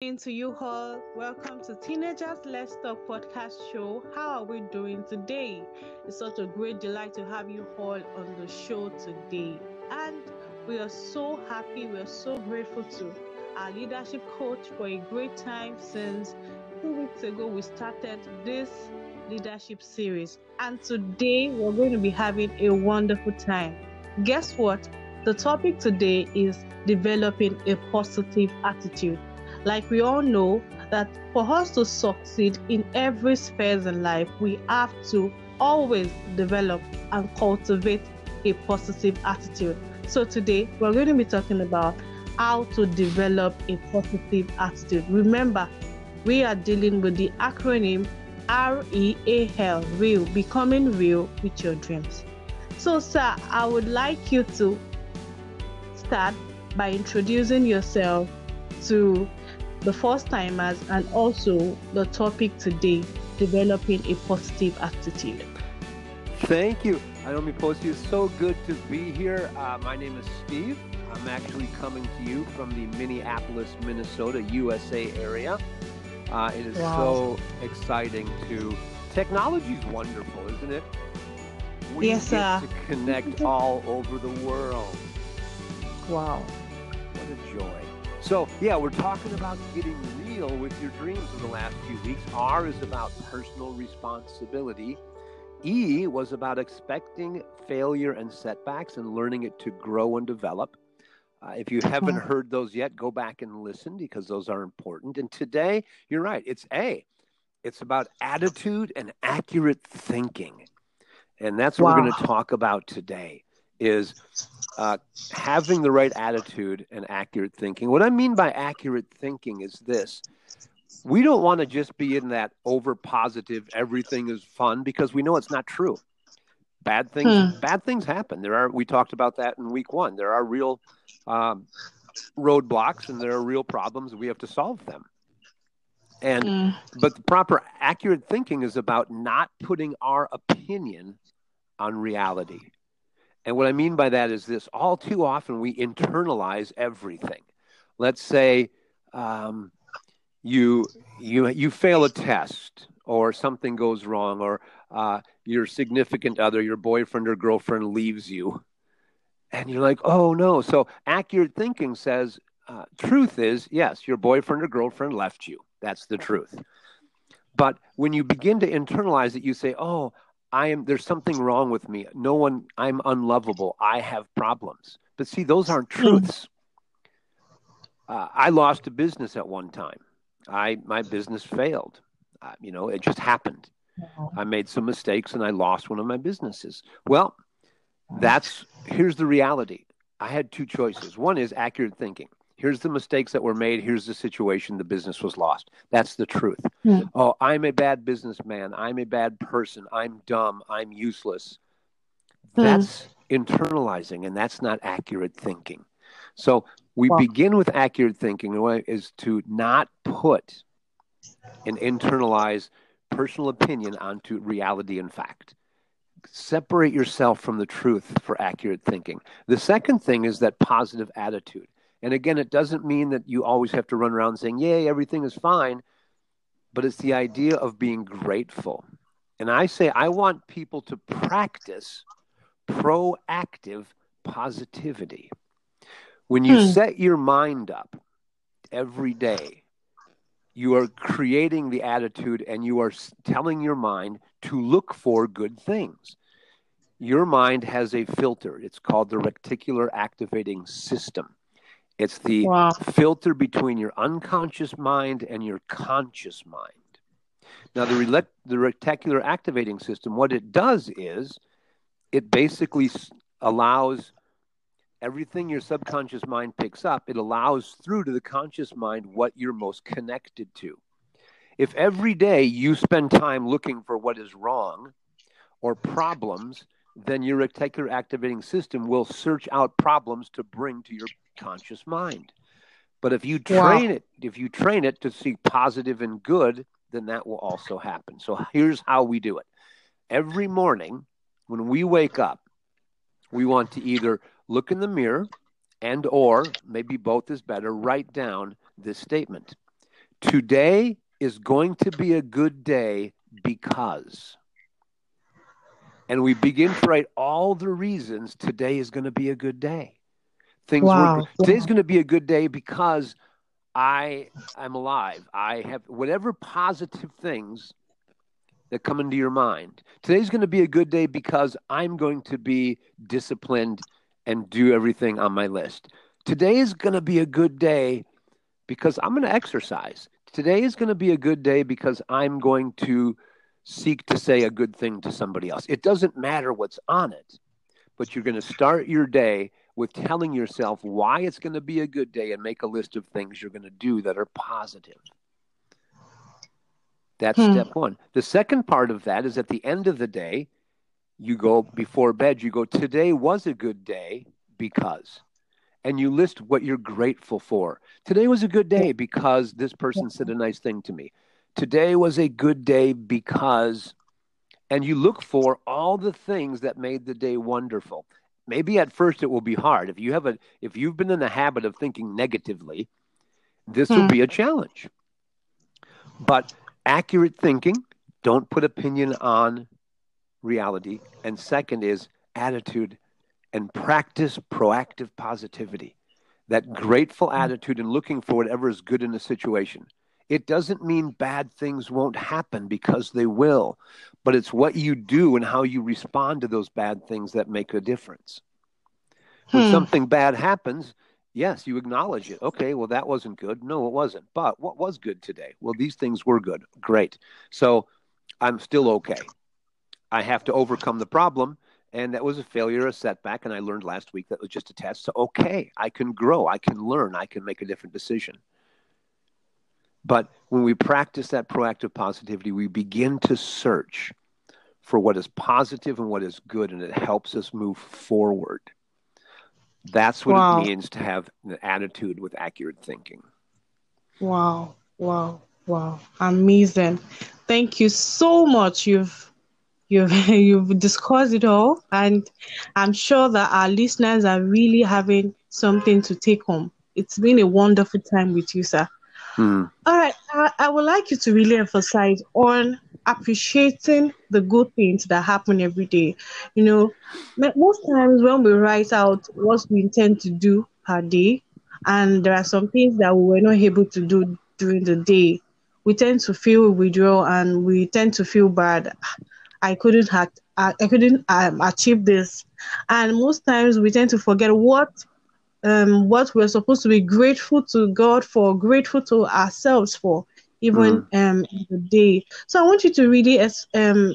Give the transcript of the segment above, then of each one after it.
to you all. Welcome to Teenagers Let's Talk podcast show. How are we doing today? It's such a great delight to have you all on the show today. And we are so happy, we are so grateful to our leadership coach for a great time since two weeks ago we started this leadership series. And today we're going to be having a wonderful time. Guess what? The topic today is developing a positive attitude like we all know that for us to succeed in every spheres in life, we have to always develop and cultivate a positive attitude. So today we're going to be talking about how to develop a positive attitude. Remember, we are dealing with the acronym REAL, real, becoming real with your dreams. So, sir, I would like you to start by introducing yourself to the first timers, and also the topic today developing a positive attitude. Thank you. Idomi Posi, it's so good to be here. Uh, my name is Steve. I'm actually coming to you from the Minneapolis, Minnesota, USA area. Uh, it is wow. so exciting to. Technology is wonderful, isn't it? We yes, get to connect all over the world. Wow. What a joy. So, yeah, we're talking about getting real with your dreams in the last few weeks. R is about personal responsibility. E was about expecting failure and setbacks and learning it to grow and develop. Uh, if you haven't heard those yet, go back and listen because those are important. And today, you're right, it's A. It's about attitude and accurate thinking. And that's what wow. we're going to talk about today is uh, having the right attitude and accurate thinking. What I mean by accurate thinking is this we don't want to just be in that over positive, everything is fun because we know it's not true. Bad things, hmm. bad things happen. There are. We talked about that in week one. There are real um, roadblocks and there are real problems. We have to solve them. And hmm. but the proper accurate thinking is about not putting our opinion on reality. And what I mean by that is this all too often we internalize everything. Let's say um, you, you, you fail a test or something goes wrong or uh, your significant other, your boyfriend or girlfriend leaves you. And you're like, oh no. So accurate thinking says, uh, truth is, yes, your boyfriend or girlfriend left you. That's the truth. But when you begin to internalize it, you say, oh, I am there's something wrong with me. No one I'm unlovable. I have problems. But see, those aren't truths. Uh, I lost a business at one time. I my business failed. Uh, you know, it just happened. I made some mistakes and I lost one of my businesses. Well, that's here's the reality. I had two choices. One is accurate thinking here's the mistakes that were made. Here's the situation the business was lost. That's the truth. Mm. oh i'm a bad businessman. I'm a bad person. I'm dumb. I'm useless. Mm. that's internalizing and that's not accurate thinking. So we well, begin with accurate thinking. Is to not put and internalize personal opinion onto reality and fact. Separate yourself from the truth for accurate thinking. The second thing is that positive attitude and again, it doesn't mean that you always have to run around saying, Yay, everything is fine. But it's the idea of being grateful. And I say, I want people to practice proactive positivity. When you hmm. set your mind up every day, you are creating the attitude and you are telling your mind to look for good things. Your mind has a filter. It's called the reticular activating system. It's the wow. filter between your unconscious mind and your conscious mind. Now, the, re- the reticular activating system, what it does is it basically allows everything your subconscious mind picks up, it allows through to the conscious mind what you're most connected to. If every day you spend time looking for what is wrong or problems, then your reticular activating system will search out problems to bring to your conscious mind. But if you train wow. it, if you train it to see positive and good, then that will also happen. So here's how we do it. Every morning when we wake up, we want to either look in the mirror and or maybe both is better, write down this statement. Today is going to be a good day because. And we begin to write all the reasons today is going to be a good day. Things Wow. work. Today's going to be a good day because I am alive. I have whatever positive things that come into your mind. Today's going to be a good day because I'm going to be disciplined and do everything on my list. Today is going to be a good day because I'm going to exercise. Today is going to be a good day because I'm going to seek to say a good thing to somebody else. It doesn't matter what's on it, but you're going to start your day with telling yourself why it's going to be a good day and make a list of things you're going to do that are positive. That's Hmm. step one. The second part of that is at the end of the day, you go before bed, you go, Today was a good day because. And you list what you're grateful for. Today was a good day because this person said a nice thing to me. Today was a good day because. And you look for all the things that made the day wonderful. Maybe at first it will be hard. If you have a if you've been in the habit of thinking negatively, this will Hmm. be a challenge. But accurate thinking, don't put opinion on reality. And second is attitude and practice proactive positivity. That grateful attitude and looking for whatever is good in a situation. It doesn't mean bad things won't happen because they will, but it's what you do and how you respond to those bad things that make a difference. When Hmm. something bad happens, yes, you acknowledge it. Okay, well, that wasn't good. No, it wasn't. But what was good today? Well, these things were good. Great. So I'm still okay. I have to overcome the problem. And that was a failure, a setback. And I learned last week that was just a test. So, okay, I can grow, I can learn, I can make a different decision. But when we practice that proactive positivity, we begin to search for what is positive and what is good, and it helps us move forward. That's what Wow. it means to have an attitude with accurate thinking. Wow, wow, wow. Amazing. Thank you so much. You've you've you've discussed it all and I'm sure that our listeners are really having something to take home. It's been a wonderful time with you, sir. Hmm. All right, I, I would like you to really emphasize on appreciating the good things that happen every day. You know, most times when we write out what we intend to do per day, and there are some things that we were not able to do during the day, we tend to feel withdrawal and we tend to feel bad. I couldn't act, I, I couldn't um, achieve this, and most times we tend to forget what um, what we're supposed to be grateful to God for, grateful to ourselves for, even um, in the day. So I want you to really um,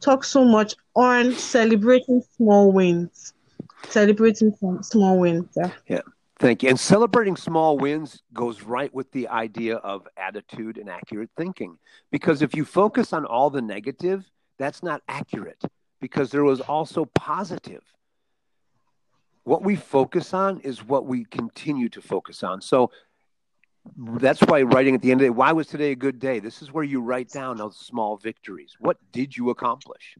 talk so much on celebrating small wins, celebrating small wins. Yeah. yeah. Thank you. And celebrating small wins goes right with the idea of attitude and accurate thinking. Because if you focus on all the negative, that's not accurate because there was also positive. What we focus on is what we continue to focus on. So that's why writing at the end of the day, why was today a good day? This is where you write down those small victories. What did you accomplish?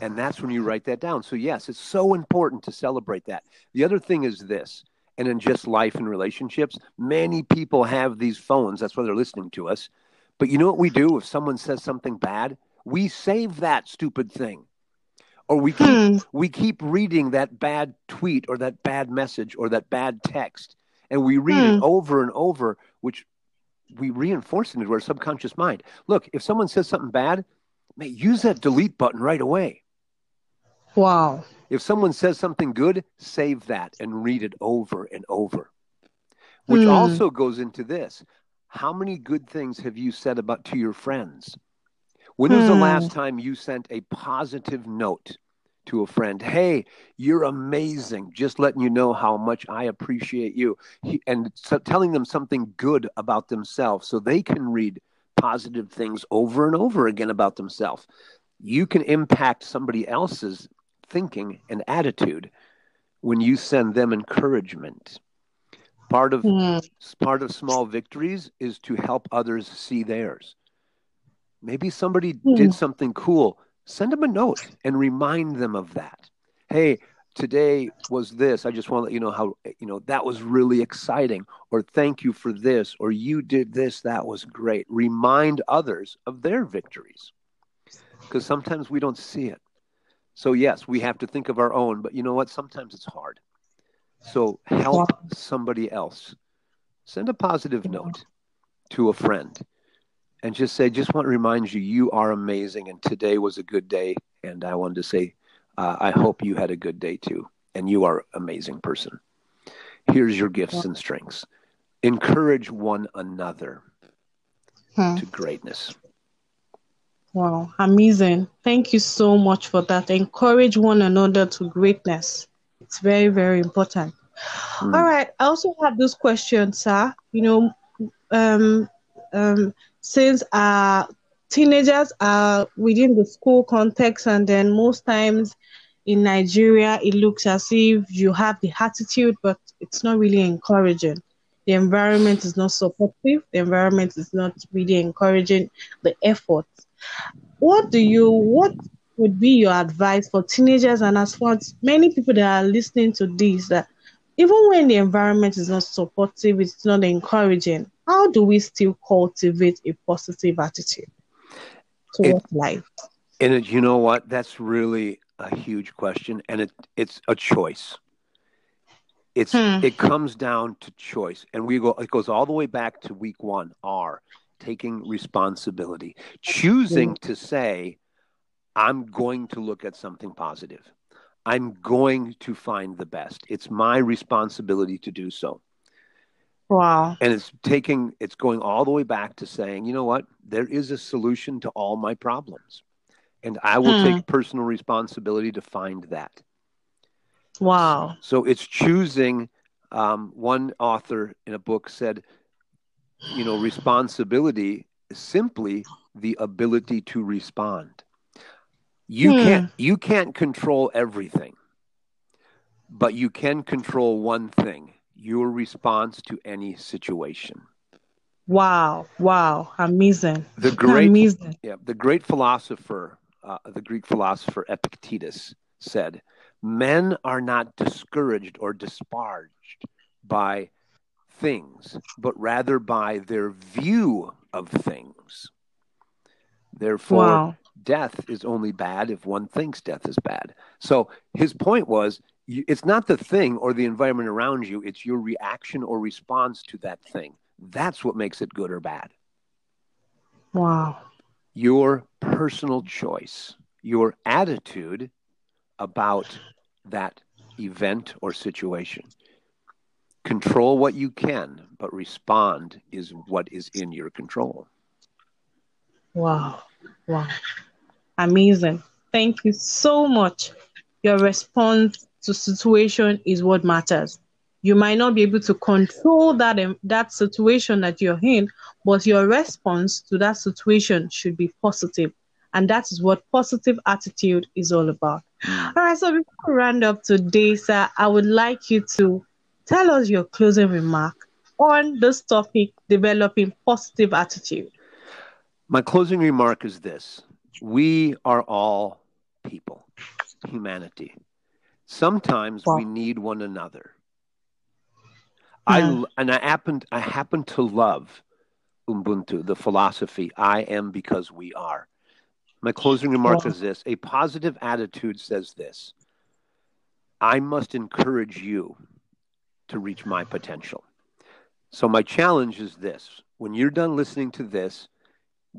And that's when you write that down. So, yes, it's so important to celebrate that. The other thing is this, and in just life and relationships, many people have these phones. That's why they're listening to us. But you know what we do if someone says something bad? We save that stupid thing. Or we keep, Hmm. we keep reading that bad tweet or that bad message or that bad text. And we read it Hmm. over and over, which we reinforce it into our subconscious mind. Look, if someone says something bad, man, use that delete button right away. Wow. If someone says something good, save that and read it over and over. Which Hmm. also goes into this. How many good things have you said about to your friends? When was the Hmm. last time you sent a positive note to a friend? Hey, you're amazing. Just letting you know how much I appreciate you. He- And so telling them something good about themselves so they can read positive things over and over again about themselves. You can impact somebody else's thinking and attitude when you send them encouragement. Part of Hmm. part of small victories is to help others see theirs. Maybe somebody Hmm. did something cool. Send them a note and remind them of that. Hey, today was this. I just want to let you know how, you know, that was really exciting. Or thank you for this. Or you did this. That was great. Remind others of their victories because sometimes we don't see it. So, yes, we have to think of our own, but you know what? Sometimes it's hard. So, help somebody else. Send a positive note to a friend and just say, just want to remind you, you are amazing. And today was a good day. And I wanted to say, uh, I hope you had a good day too. And you are an amazing person. Here's your gifts and strengths. Encourage one another hmm. to greatness. Wow, amazing. Thank you so much for that. Encourage one another to greatness. It's very, very important. Mm. All right. I also have this question, sir. You know, um, um, since uh, teenagers are within the school context, and then most times in Nigeria, it looks as if you have the attitude, but it's not really encouraging. The environment is not supportive. The environment is not really encouraging the effort. What do you, what would be your advice for teenagers and as far as many people that are listening to this that even when the environment is not supportive, it's not encouraging, how do we still cultivate a positive attitude towards it, life? And you know what? That's really a huge question, and it it's a choice. It's hmm. it comes down to choice, and we go. It goes all the way back to week one. R taking responsibility, choosing to say, "I'm going to look at something positive." I'm going to find the best. It's my responsibility to do so. Wow. And it's taking, it's going all the way back to saying, you know what? There is a solution to all my problems. And I will hmm. take personal responsibility to find that. Wow. So it's choosing. Um, one author in a book said, you know, responsibility is simply the ability to respond. You hmm. can't you can't control everything. But you can control one thing, your response to any situation. Wow, wow, amazing. The great amazing. Yeah, the great philosopher, uh, the Greek philosopher Epictetus said, "Men are not discouraged or disparaged by things, but rather by their view of things." Therefore, wow death is only bad if one thinks death is bad. So his point was it's not the thing or the environment around you, it's your reaction or response to that thing. That's what makes it good or bad. Wow. Your personal choice, your attitude about that event or situation. Control what you can, but respond is what is in your control. Wow. Wow. Amazing. Thank you so much. Your response to situation is what matters. You might not be able to control that that situation that you're in, but your response to that situation should be positive, and that is what positive attitude is all about. Mm. All right. So before we round up today, sir, I would like you to tell us your closing remark on this topic: developing positive attitude. My closing remark is this we are all people, humanity. Sometimes well, we need one another. Yeah. I and I happen I happen to love Ubuntu, the philosophy I am because we are. My closing remark is this a positive attitude says this I must encourage you to reach my potential. So, my challenge is this when you're done listening to this,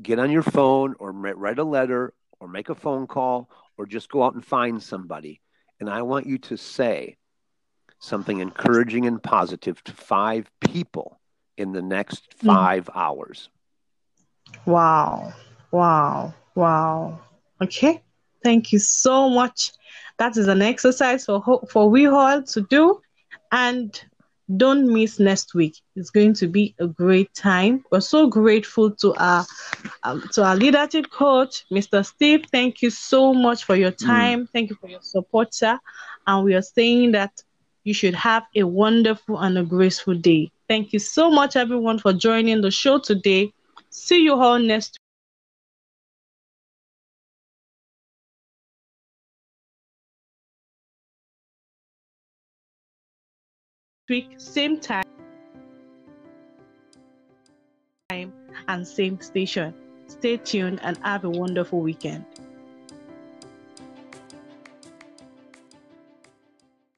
get on your phone or write a letter or make a phone call or just go out and find somebody. And I want you to say something encouraging and positive to five people in the next hmm. five mm. hours. Wow. Wow. Wow. Okay. Thank you so much. That is an exercise for for we all to do. And don't miss next week. It's going to be a great time. We're so grateful to our um, to our leadership coach, Mr. Steve. Thank you so much for your mm. time. Mm. Thank you for your support, sir. And we are saying that you should have a wonderful and a graceful day. Thank you so much, everyone, for joining the show today. See you all next week, same time time, and same station. Stay tuned and have a wonderful weekend.